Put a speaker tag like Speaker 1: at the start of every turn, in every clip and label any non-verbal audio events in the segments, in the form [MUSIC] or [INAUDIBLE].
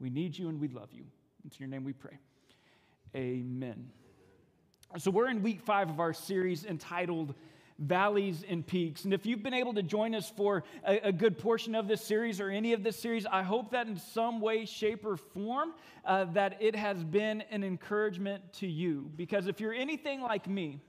Speaker 1: We need you and we love you. It's your name we pray. Amen. So, we're in week five of our series entitled Valleys and Peaks. And if you've been able to join us for a, a good portion of this series or any of this series, I hope that in some way, shape, or form, uh, that it has been an encouragement to you. Because if you're anything like me,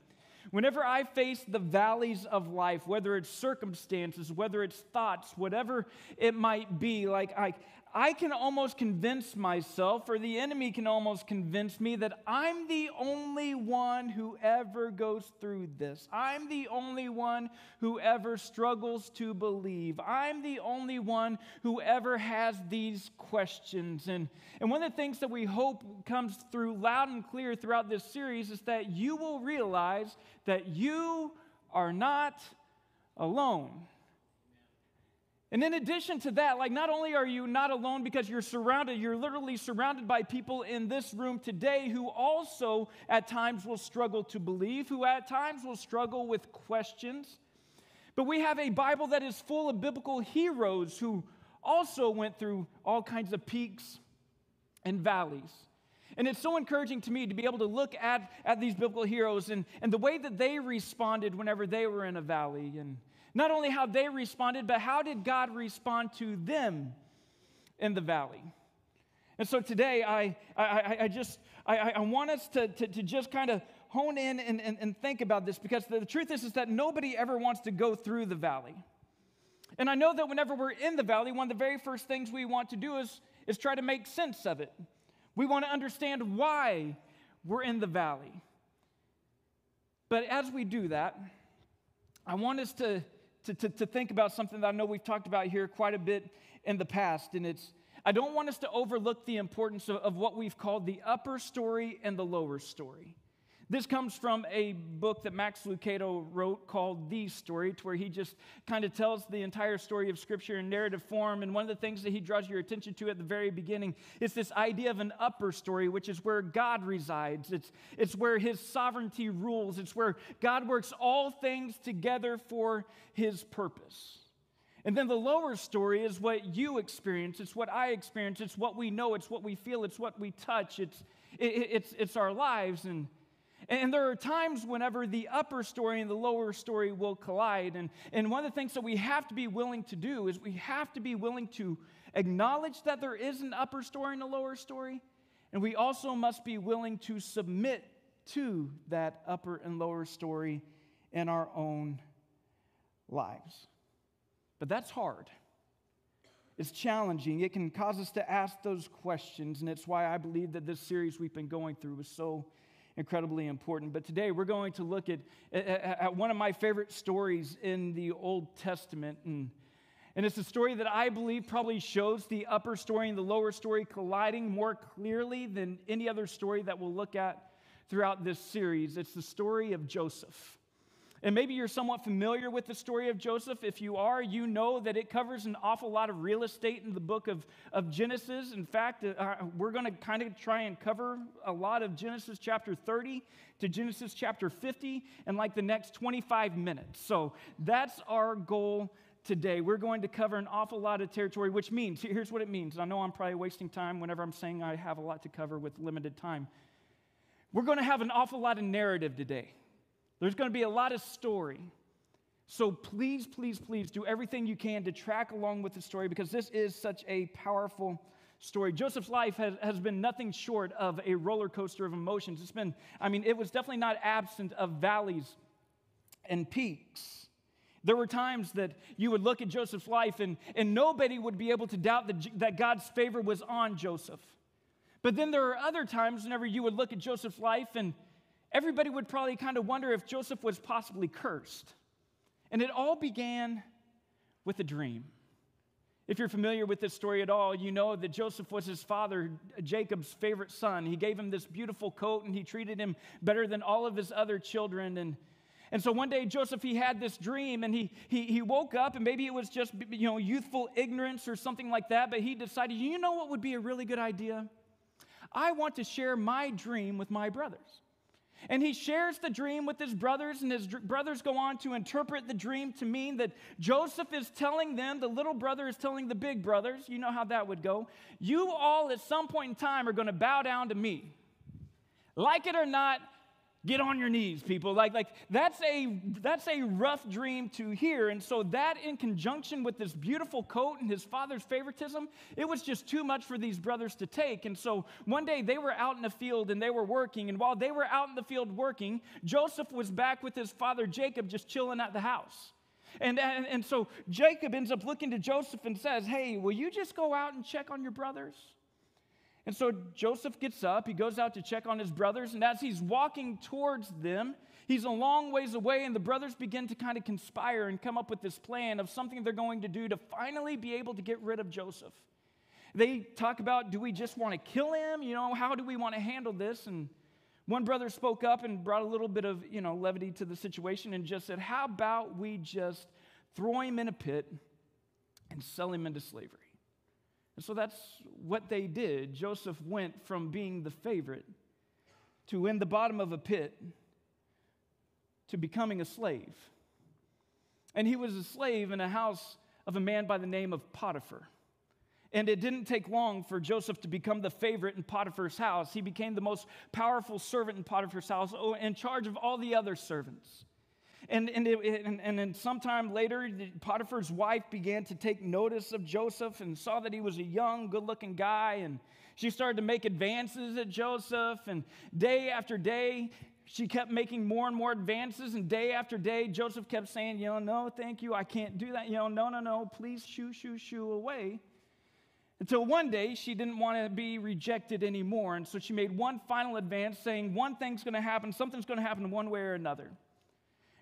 Speaker 1: Whenever I face the valleys of life, whether it's circumstances, whether it's thoughts, whatever it might be, like I, I can almost convince myself, or the enemy can almost convince me, that I'm the only one who ever goes through this. I'm the only one who ever struggles to believe. I'm the only one who ever has these questions. And, and one of the things that we hope comes through loud and clear throughout this series is that you will realize that you are not alone. And in addition to that, like not only are you not alone because you're surrounded, you're literally surrounded by people in this room today who also at times will struggle to believe, who at times will struggle with questions. But we have a Bible that is full of biblical heroes who also went through all kinds of peaks and valleys. And it's so encouraging to me to be able to look at, at these biblical heroes and, and the way that they responded whenever they were in a valley and not only how they responded, but how did God respond to them in the valley? And so today, I, I, I just I, I want us to, to, to just kind of hone in and, and, and think about this because the, the truth is, is that nobody ever wants to go through the valley. And I know that whenever we're in the valley, one of the very first things we want to do is, is try to make sense of it. We want to understand why we're in the valley. But as we do that, I want us to to, to, to think about something that I know we've talked about here quite a bit in the past, and it's I don't want us to overlook the importance of, of what we've called the upper story and the lower story. This comes from a book that Max Lucado wrote called The Story, to where he just kind of tells the entire story of Scripture in narrative form. And one of the things that he draws your attention to at the very beginning is this idea of an upper story, which is where God resides. It's, it's where his sovereignty rules, it's where God works all things together for his purpose. And then the lower story is what you experience. It's what I experience. It's what we know. It's what we feel. It's what we touch. It's, it, it's, it's our lives. And and there are times whenever the upper story and the lower story will collide. And, and one of the things that we have to be willing to do is we have to be willing to acknowledge that there is an upper story and a lower story. And we also must be willing to submit to that upper and lower story in our own lives. But that's hard. It's challenging. It can cause us to ask those questions. And it's why I believe that this series we've been going through is so incredibly important. But today we're going to look at, at, one of my favorite stories in the Old Testament. And, and it's a story that I believe probably shows the upper story and the lower story colliding more clearly than any other story that we'll look at throughout this series. It's the story of Joseph. And maybe you're somewhat familiar with the story of Joseph. If you are, you know that it covers an awful lot of real estate in the book of, of Genesis. In fact, uh, we're going to kind of try and cover a lot of Genesis chapter 30 to Genesis chapter 50 in like the next 25 minutes. So that's our goal today. We're going to cover an awful lot of territory, which means here's what it means. I know I'm probably wasting time whenever I'm saying I have a lot to cover with limited time. We're going to have an awful lot of narrative today. There's going to be a lot of story. So please, please, please do everything you can to track along with the story because this is such a powerful story. Joseph's life has, has been nothing short of a roller coaster of emotions. It's been, I mean, it was definitely not absent of valleys and peaks. There were times that you would look at Joseph's life and, and nobody would be able to doubt that, that God's favor was on Joseph. But then there are other times whenever you would look at Joseph's life and everybody would probably kind of wonder if Joseph was possibly cursed. And it all began with a dream. If you're familiar with this story at all, you know that Joseph was his father, Jacob's favorite son. He gave him this beautiful coat and he treated him better than all of his other children. And, and so one day, Joseph, he had this dream and he, he, he woke up and maybe it was just, you know, youthful ignorance or something like that, but he decided, you know what would be a really good idea? I want to share my dream with my brothers. And he shares the dream with his brothers, and his brothers go on to interpret the dream to mean that Joseph is telling them, the little brother is telling the big brothers, you know how that would go. You all at some point in time are going to bow down to me. Like it or not, get on your knees people. Like like that's a that's a rough dream to hear. And so that in conjunction with this beautiful coat and his father's favoritism it was just too much for these brothers to take. And so one day they were out in the field and they were working. And while they were out in the field working joseph was back with his father jacob just chilling at the house. And, and, and so Jacob ends up looking to Joseph and says, Hey, will you just go out and check on your brothers? And so Joseph gets up, he goes out to check on his brothers, and as he's walking towards them, he's a long ways away, and the brothers begin to kind of conspire and come up with this plan of something they're going to do to finally be able to get rid of Joseph. They talk about do we just want to kill him? You know, how do we want to handle this? And one brother spoke up and brought a little bit of, you know, levity to the situation and just said, How about we just throw him in a pit and sell him into slavery? And so that's what they did. Joseph went from being the favorite to in the bottom of a pit to becoming a slave. And he was a slave in a house of a man by the name of Potiphar. And it didn't take long for Joseph to become the favorite in Potiphar's house. He became the most powerful servant in Potiphar's house, oh, in charge of all the other servants. And, and, it, and, and then sometime later, Potiphar's wife began to take notice of Joseph and saw that he was a young, good looking guy. And she started to make advances at Joseph. And day after day, she kept making more and more advances. And day after day, Joseph kept saying, You know, no, thank you. I can't do that. You know, no, no, no. Please shoo, shoo, shoo away. Until one day, she didn't want to be rejected anymore. And so she made one final advance saying, One thing's going to happen, something's going to happen one way or another.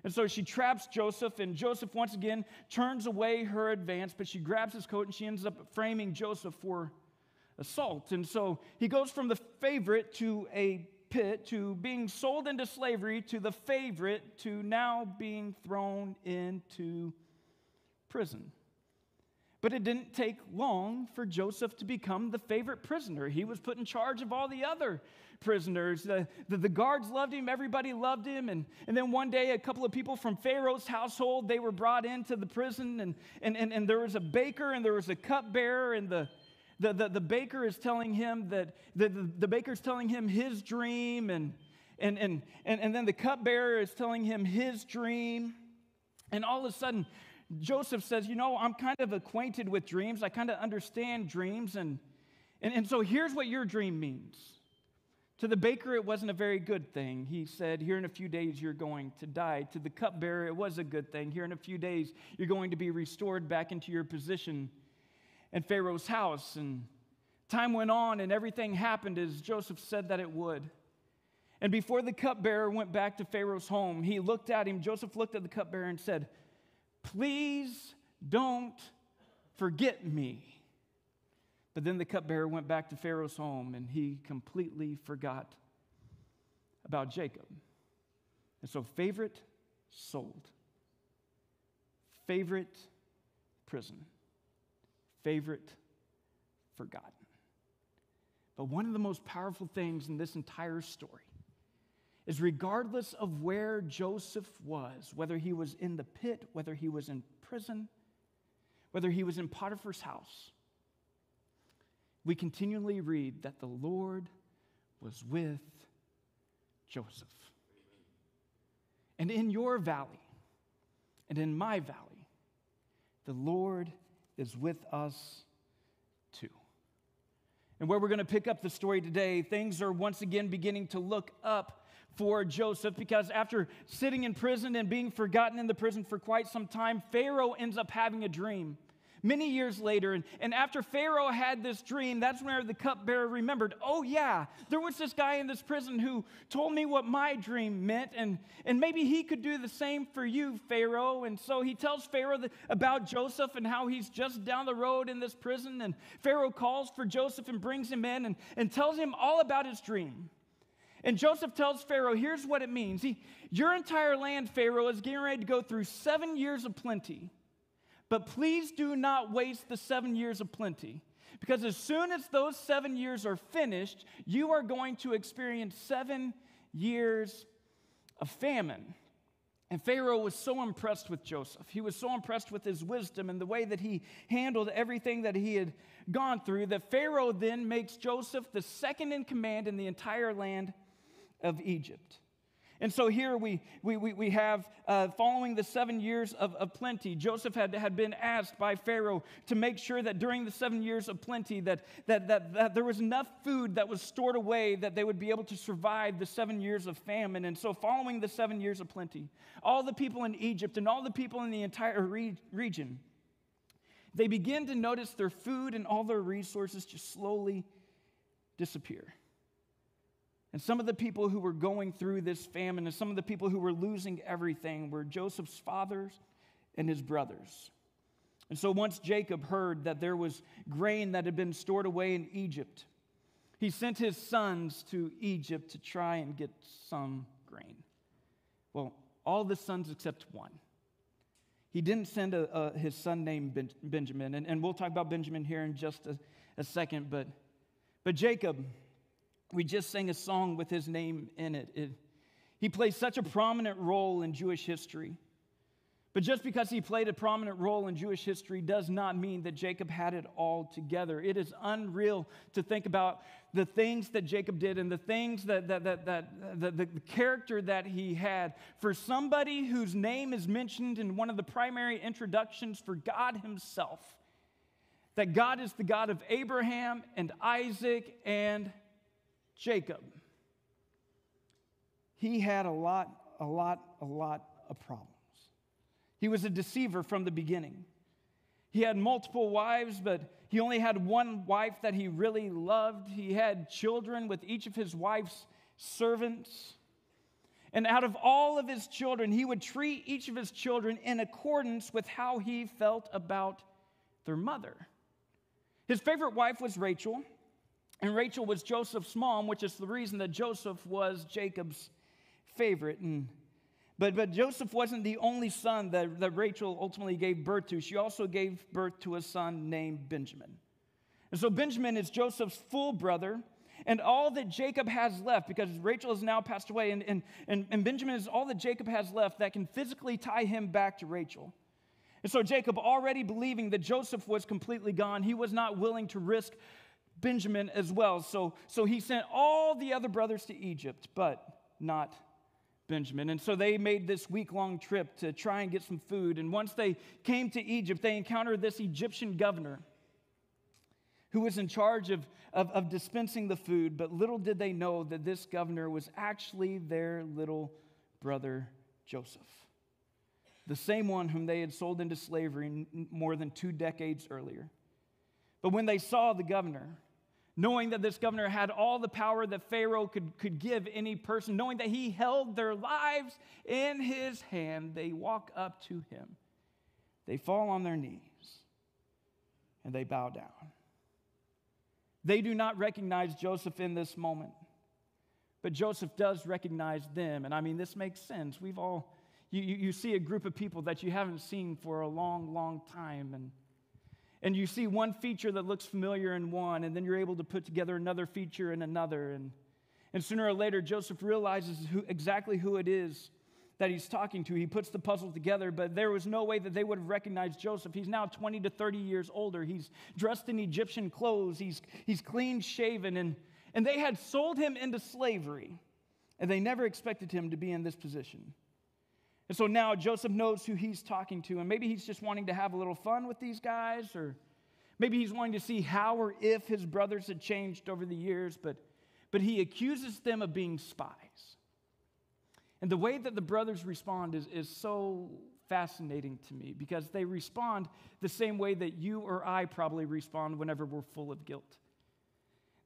Speaker 1: And so she traps Joseph, and Joseph once again turns away her advance, but she grabs his coat and she ends up framing Joseph for assault. And so he goes from the favorite to a pit, to being sold into slavery, to the favorite, to now being thrown into prison. But it didn't take long for Joseph to become the favorite prisoner. He was put in charge of all the other prisoners. The, the, the, guards loved him, everybody loved him. And, and then one day, a couple of people from Pharaoh's household, they were brought into the prison, and, and, and, and there was a baker and there was a cupbearer, and the, the, the, the baker is telling him that the, the, the baker's telling him his dream, and, and, and, and, and then the cupbearer is telling him his dream. And all of a sudden, Joseph says, You know, I'm kind of acquainted with dreams. I kind of understand dreams. And, and, and so here's what your dream means. To the baker, it wasn't a very good thing. He said, Here in a few days, you're going to die. To the cupbearer, it was a good thing. Here in a few days, you're going to be restored back into your position in Pharaoh's house. And time went on, and everything happened as Joseph said that it would. And before the cupbearer went back to Pharaoh's home, he looked at him. Joseph looked at the cupbearer and said, Please don't forget me. But then the cupbearer went back to Pharaoh's home and he completely forgot about Jacob. And so, favorite sold, favorite prison, favorite forgotten. But one of the most powerful things in this entire story is regardless of where Joseph was, whether he was in the pit, whether he was in prison, whether he was in Potiphar's house, we continually read that the Lord was with Joseph. And in your valley and in my valley, the Lord is with us too. And where we're going to pick up the story today, things are once again beginning to look up for Joseph because after sitting in prison and being forgotten in the prison for quite some time, Pharaoh ends up having a dream many years later. And, and after Pharaoh had this dream, that's where the cupbearer remembered, oh, yeah, there was this guy in this prison who told me what my dream meant. And, and maybe he could do the same for you, Pharaoh. And so he tells Pharaoh about Joseph and how he's just down the road in this prison. And Pharaoh calls for Joseph and brings him in and, and tells him all about his dream. And Joseph tells Pharaoh, here's what it means. He, your entire land, Pharaoh, is getting ready to go through seven years of plenty. But please do not waste the seven years of plenty. Because as soon as those seven years are finished, you are going to experience seven years of famine. And Pharaoh was so impressed with Joseph. He was so impressed with his wisdom and the way that he handled everything that he had gone through that Pharaoh then makes Joseph the second in command in the entire land of Egypt. And so here we, we, we, we have, uh, following the seven years of, of plenty, Joseph had, had been asked by Pharaoh to make sure that during the seven years of plenty that, that, that, that there was enough food that was stored away that they would be able to survive the seven years of famine. And so following the seven years of plenty, all the people in Egypt and all the people in the entire re- region, they begin to notice their food and all their resources just slowly disappear. And some of the people who were going through this famine and some of the people who were losing everything were Joseph's fathers and his brothers. And so once Jacob heard that there was grain that had been stored away in Egypt, he sent his sons to Egypt to try and get some grain. Well, all the sons except one. He didn't send a, a, his son named ben, Benjamin, and, and we'll talk about Benjamin here in just a, a second, but, but Jacob, we just sang a song with his name in it. it. He plays such a prominent role in Jewish history. But just because he played a prominent role in Jewish history does not mean that Jacob had it all together. It is unreal to think about the things that Jacob did and the things that, that, that, that the, the character that he had. For somebody whose name is mentioned in one of the primary introductions for God himself, that God is the God of Abraham and Isaac and Jacob, he had a lot, a lot, a lot of problems. He was a deceiver from the beginning. He had multiple wives, but he only had one wife that he really loved. He had children with each of his wife's servants. And out of all of his children, he would treat each of his children in accordance with how he felt about their mother. His favorite wife was Rachel. And Rachel was Joseph's mom, which is the reason that Joseph was Jacob's favorite. And, but, but Joseph wasn't the only son that, that Rachel ultimately gave birth to. She also gave birth to a son named Benjamin. And so Benjamin is Joseph's full brother. And all that Jacob has left, because Rachel has now passed away, and, and, and, and Benjamin is all that Jacob has left that can physically tie him back to Rachel. And so Jacob, already believing that Joseph was completely gone, he was not willing to risk Benjamin as well. So, so he sent all the other brothers to Egypt, but not Benjamin. And so they made this week long trip to try and get some food. And once they came to Egypt, they encountered this Egyptian governor who was in charge of, of, of, dispensing the food. But little did they know that this governor was actually their little brother Joseph, the same one whom they had sold into slavery more than two decades earlier. But when they saw the governor, knowing that this governor had all the power that Pharaoh could, could give any person, knowing that he held their lives in his hand, they walk up to him. They fall on their knees and they bow down. They do not recognize Joseph in this moment, but Joseph does recognize them. And I mean, this makes sense. We've all, you, you, you see a group of people that you haven't seen for a long, long time, and and you see one feature that looks familiar in one, and then you're able to put together another feature in another. And, and sooner or later, Joseph realizes who, exactly who it is that he's talking to. He puts the puzzle together, but there was no way that they would have recognized Joseph. He's now 20 to 30 years older. He's dressed in Egyptian clothes, he's, he's clean shaven, and, and they had sold him into slavery, and they never expected him to be in this position. And so now Joseph knows who he's talking to, and maybe he's just wanting to have a little fun with these guys, or maybe he's wanting to see how or if his brothers had changed over the years, but, but he accuses them of being spies. And the way that the brothers respond is, is so fascinating to me because they respond the same way that you or I probably respond whenever we're full of guilt.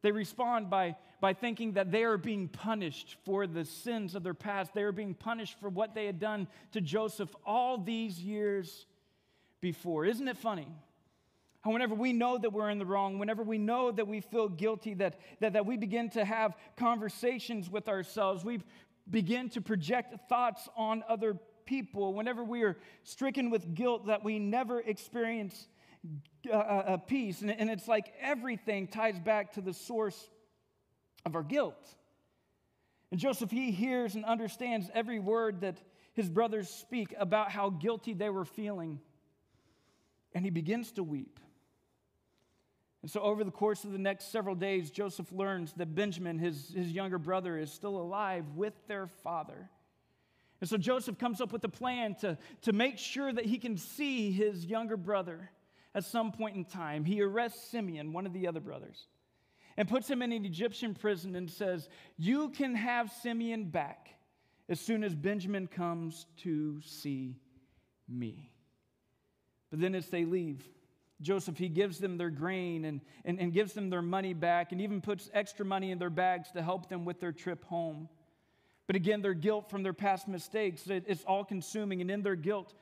Speaker 1: They respond by, by thinking that they are being punished for the sins of their past. They are being punished for what they had done to Joseph all these years before. Isn't it funny? How whenever we know that we're in the wrong, whenever we know that we feel guilty, that, that, that we begin to have conversations with ourselves, we begin to project thoughts on other people. Whenever we are stricken with guilt that we never experience uh, uh, peace. And, and it's like everything ties back to the source of our guilt. And Joseph, he hears and understands every word that his brothers speak about how guilty they were feeling. And he begins to weep. And so, over the course of the next several days, Joseph learns that Benjamin, his, his younger brother, is still alive with their father. And so, Joseph comes up with a plan to, to make sure that he can see his younger brother at some point in time. He arrests Simeon, one of the other brothers, and puts him in an Egyptian prison and says, You can have Simeon back as soon as Benjamin comes to see me. But then, as they leave, Joseph, he gives them their grain and, and, and gives them their money back and even puts extra money in their bags to help them with their trip home. But again, their guilt from their past mistakes, it's all consuming. And in their guilt,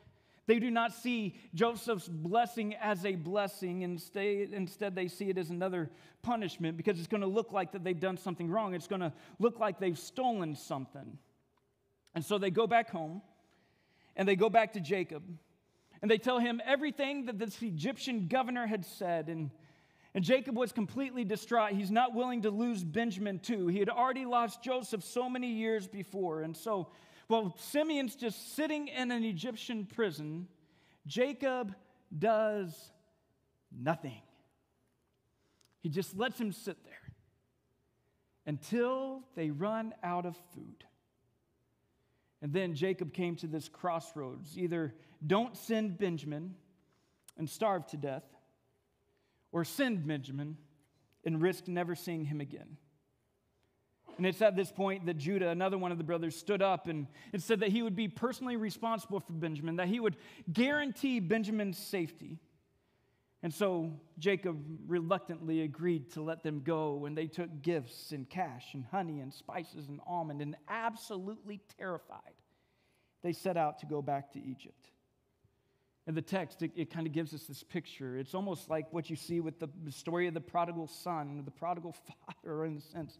Speaker 1: they do not see Joseph's blessing as a blessing. Instead, instead, they see it as another punishment because it's going to look like that they've done something wrong. It's going to look like they've stolen something. And so they go back home and they go back to Jacob. And they tell him everything that this Egyptian governor had said. And, and Jacob was completely distraught. He's not willing to lose Benjamin, too. He had already lost Joseph so many years before. And so, while Simeon's just sitting in an Egyptian prison, Jacob does nothing. He just lets him sit there until they run out of food. And then Jacob came to this crossroads either don't send Benjamin and starve to death, or send Benjamin and risk never seeing him again. And it's at this point that Judah, another one of the brothers, stood up and, and said that he would be personally responsible for Benjamin, that he would guarantee Benjamin's safety. And so Jacob reluctantly agreed to let them go, and they took gifts and cash and honey and spices and almond, and absolutely terrified, they set out to go back to Egypt. In the text, it, it kind of gives us this picture. It's almost like what you see with the story of the prodigal son, the prodigal [LAUGHS] father, in a sense,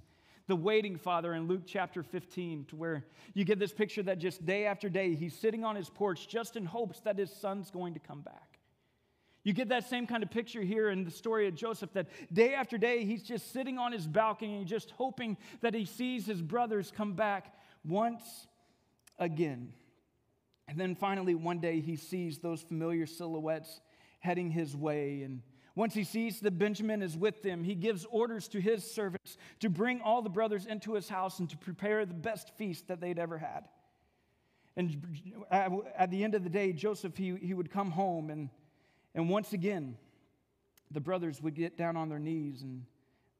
Speaker 1: the waiting father in Luke chapter 15, to where you get this picture that just day after day, he's sitting on his porch just in hopes that his son's going to come back. You get that same kind of picture here in the story of Joseph that day after day, he's just sitting on his balcony, just hoping that he sees his brothers come back once again. And then finally, one day, he sees those familiar silhouettes heading his way. And once he sees that Benjamin is with them, he gives orders to his servants to bring all the brothers into his house and to prepare the best feast that they'd ever had. And at the end of the day, Joseph, he, he would come home, and, and once again, the brothers would get down on their knees and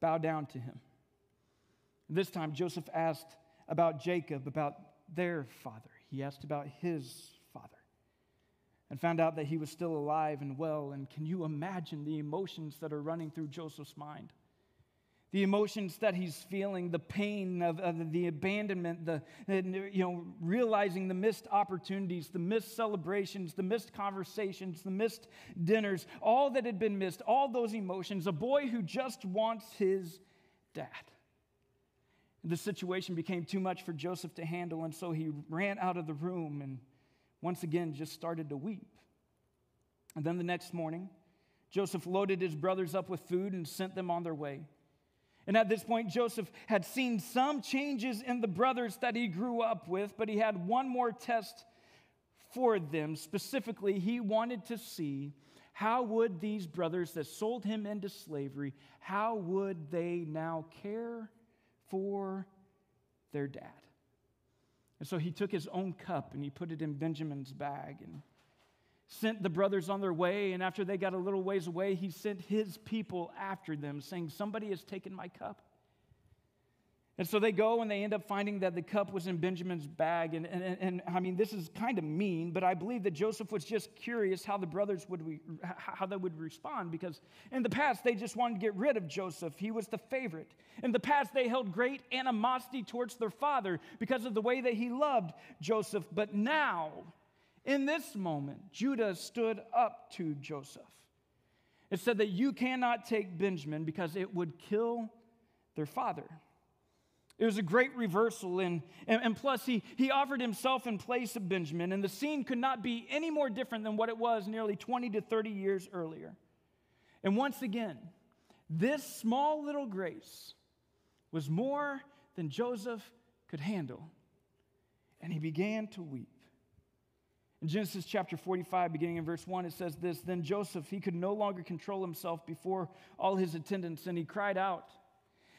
Speaker 1: bow down to him. This time, Joseph asked about Jacob, about their father he asked about his and found out that he was still alive and well. And can you imagine the emotions that are running through Joseph's mind? The emotions that he's feeling, the pain of, of the abandonment, the, you know, realizing the missed opportunities, the missed celebrations, the missed conversations, the missed dinners, all that had been missed, all those emotions. A boy who just wants his dad. The situation became too much for Joseph to handle, and so he ran out of the room and once again just started to weep. And then the next morning, Joseph loaded his brothers up with food and sent them on their way. And at this point, Joseph had seen some changes in the brothers that he grew up with, but he had one more test for them. Specifically, he wanted to see how would these brothers that sold him into slavery, how would they now care for their dad. And so he took his own cup and he put it in Benjamin's bag and sent the brothers on their way. And after they got a little ways away, he sent his people after them, saying, Somebody has taken my cup. And so they go and they end up finding that the cup was in Benjamin's bag. And, and, and, I mean, this is kind of mean, but I believe that Joseph was just curious how the brothers would, re, how they would respond because in the past they just wanted to get rid of Joseph. He was the favorite. In the past they held great animosity towards their father because of the way that he loved Joseph. But now, in this moment, Judah stood up to Joseph. It said that you cannot take Benjamin because it would kill their father. It was a great reversal. And, and, and, plus, he, he offered himself in place of Benjamin, and the scene could not be any more different than what it was nearly 20 to 30 years earlier. And once again, this small little grace was more than Joseph could handle. And he began to weep. In Genesis chapter 45, beginning in verse 1, it says this Then Joseph, he could no longer control himself before all his attendants, and he cried out,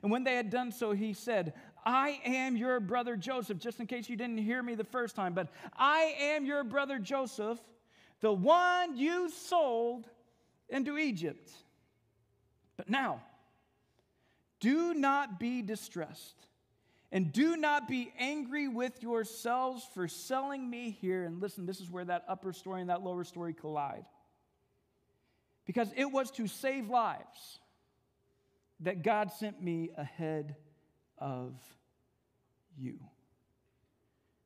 Speaker 1: And when they had done so, he said, I am your brother Joseph, just in case you didn't hear me the first time, but I am your brother Joseph, the one you sold into Egypt. But now, do not be distressed and do not be angry with yourselves for selling me here. And listen, this is where that upper story and that lower story collide. Because it was to save lives that God sent me ahead of you.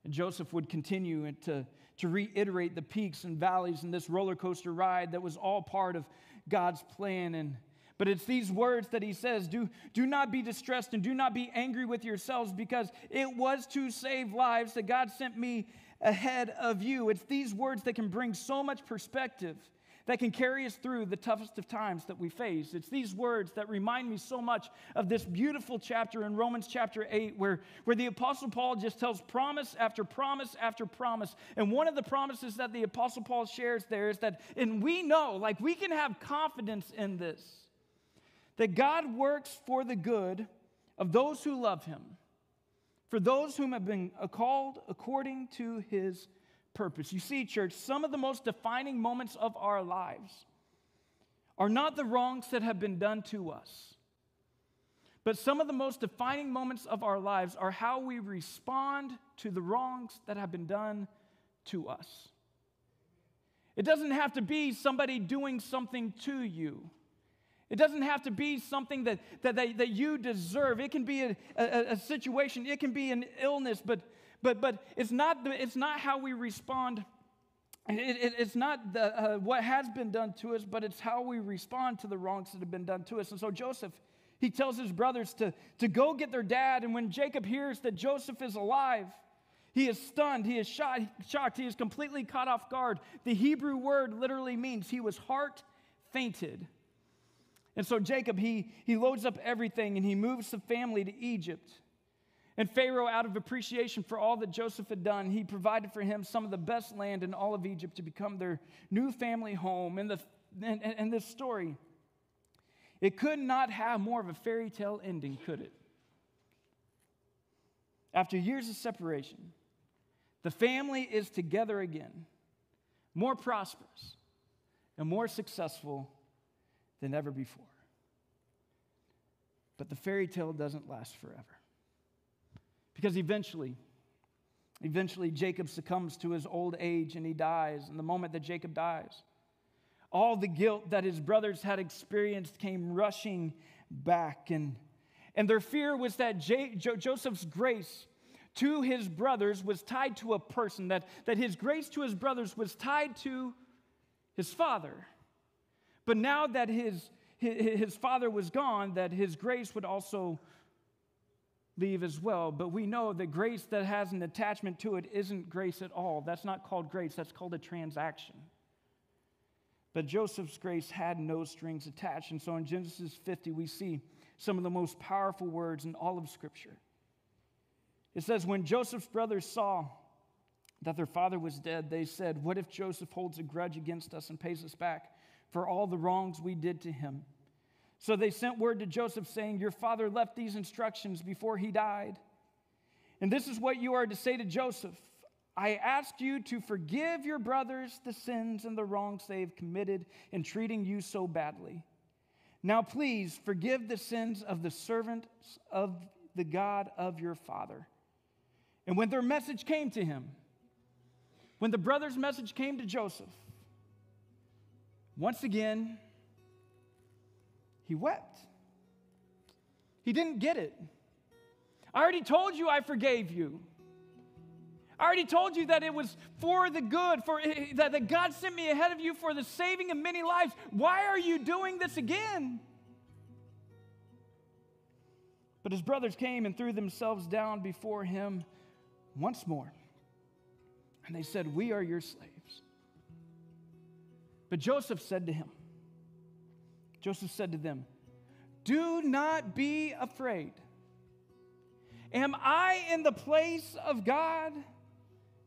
Speaker 1: And Joseph would continue to, to reiterate the peaks and valleys in this roller coaster ride that was all part of God's plan. And but it's these words that he says do, do not be distressed and do not be angry with yourselves because it was to save lives that God sent me ahead of you. It's these words that can bring so much perspective, that can carry us through the toughest of times that we face. It's these words that remind me so much of this beautiful chapter in Romans chapter 8, where, where the Apostle Paul just tells promise after promise after promise. And one of the promises that the Apostle Paul shares there is that, and we know, like we can have confidence in this that God works for the good of those who love him, for those whom have been called according to his purpose. You see, church, some of the most defining moments of our lives are not the wrongs that have been done to us, but some of the most defining moments of our lives are how we respond to the wrongs that have been done to us. It doesn't have to be somebody doing something to you. It doesn't have to be something that, that, that, that you deserve. It can be a, a, a, situation, it can be an illness, but, but, but it's, not the, it's not how we respond. It, it, it's not the, uh, what has been done to us, but it's how we respond to the wrongs that have been done to us. And so Joseph, he tells his brothers to, to go get their dad. And when Jacob hears that Joseph is alive, he is stunned, he is shot, shocked, he is completely caught off guard. The Hebrew word literally means he was heart fainted. And so Jacob, he, he loads up everything and he moves the family to Egypt. And Pharaoh, out of appreciation for all that Joseph had done, he provided for him some of the best land in all of Egypt to become their new family home. And, the, and, and this story, it could not have more of a fairy tale ending, could it? After years of separation, the family is together again, more prosperous and more successful than ever before. But the fairy tale doesn't last forever. Because eventually, eventually Jacob succumbs to his old age and he dies. And the moment that Jacob dies, all the guilt that his brothers had experienced came rushing back. And, and their fear was that J- jo- Joseph's grace to his brothers was tied to a person, that, that his grace to his brothers was tied to his father. But now that his, his father was gone, that his grace would also leave as well. But we know that grace that has an attachment to it isn't grace at all. That's not called grace, that's called a transaction. But Joseph's grace had no strings attached. And so in Genesis 50, we see some of the most powerful words in all of Scripture. It says, When Joseph's brothers saw that their father was dead, they said, What if Joseph holds a grudge against us and pays us back? for all the wrongs we did to him. So they sent word to Joseph saying, Your father left these instructions before he died. And this is what you are to say to Joseph I ask you to forgive your brothers the sins and the wrongs they have committed in treating you so badly. Now, please forgive the sins of the servants of the God of your father. And when their message came to him, when the brother's message came to Joseph, once again, he wept. He didn't get it. I already told you I forgave you. I already told you that it was for the good, for eh, eh, that, that God sent me ahead of you for the saving of many lives. Why are you doing this again? But his brothers came and threw themselves down before him once more. And they said, We are your slaves. But Joseph said to him, Joseph said to them, Do not be afraid. Am I in the place of God?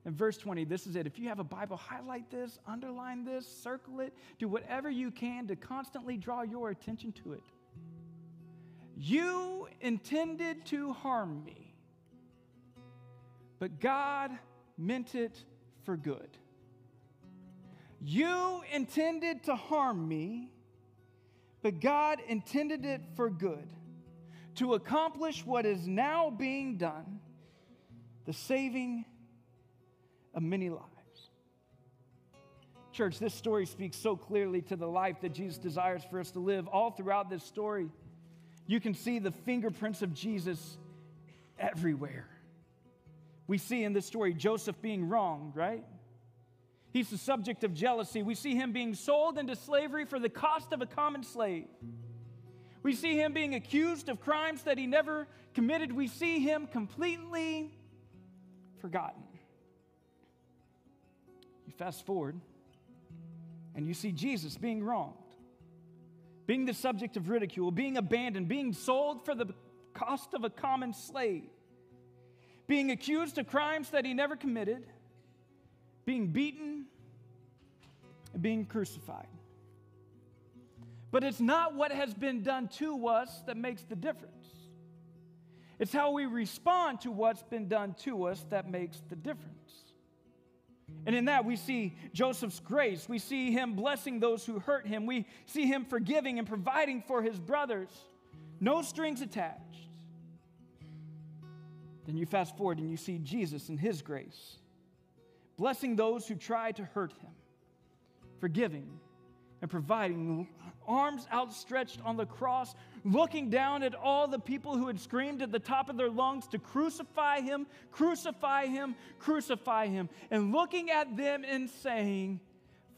Speaker 1: In verse 20, this is it. If you have a Bible, highlight this, underline this, circle it, do whatever you can to constantly draw your attention to it. You intended to harm me, but God meant it for good. You intended to harm me, but God intended it for good, to accomplish what is now being done, the saving of many lives. Church, this story speaks so clearly to the life that Jesus desires for us to live. All throughout this story, you can see the fingerprints of Jesus everywhere. We see in this story Joseph being wronged, right? He's the subject of jealousy. We see him being sold into slavery for the cost of a common slave. We see him being accused of crimes that he never committed. We see him completely forgotten. You fast forward and you see Jesus being wronged, being the subject of ridicule, being abandoned, being sold for the cost of a common slave, being accused of crimes that he never committed being beaten, and being crucified. But it's not what has been done to us that makes the difference. It's how we respond to what's been done to us that makes the difference. And in that, we see Joseph's grace. We see him blessing those who hurt him. We see him forgiving and providing for his brothers. No strings attached. Then you fast forward and you see Jesus and his grace blessing those who try to hurt him, forgiving and providing, arms outstretched on the cross, looking down at all the people who had screamed at the top of their lungs to crucify him, crucify him, crucify him, and looking at them and saying,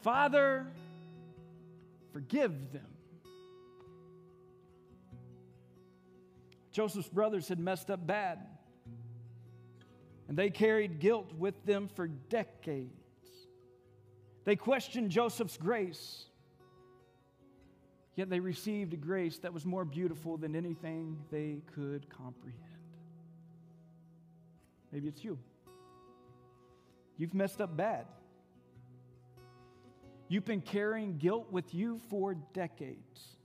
Speaker 1: Father, forgive them. Joseph's brothers had messed up bad. And they carried guilt with them for decades. They questioned Joseph's grace, yet they received a grace that was more beautiful than anything they could comprehend. Maybe it's you. You've messed up bad. You've been carrying guilt with you for decades.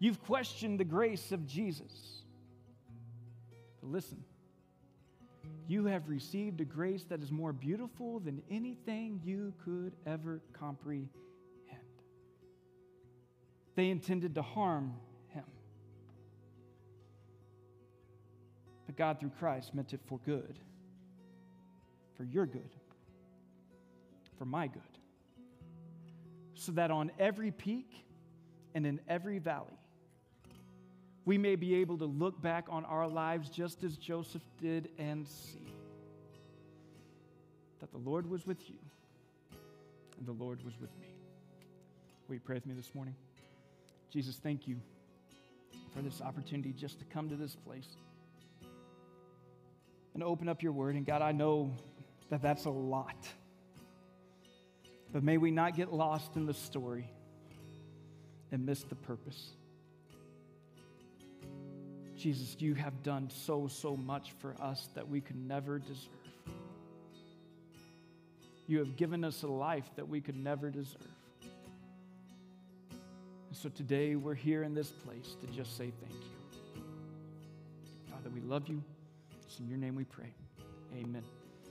Speaker 1: You've questioned the grace of Jesus. But listen, you have received a grace that is more beautiful than anything you could ever comprehend. They intended to harm him. But God, through Christ, meant it for good, for your good, for my good, so that on every peak and in every valley, we may be able to look back on our lives just as Joseph did and see that the Lord was with you and the Lord was with me. Will you pray with me this morning? Jesus, thank you for this opportunity just to come to this place and open up your word. And God, I know that that's a lot. But may we not get lost in the story and miss the purpose. Jesus, you have done so, so much for us that we could never deserve. You have given us a life that we could never deserve. And so today we're here in this place to just say thank you. Father, we love you. It's in your name we pray. Amen.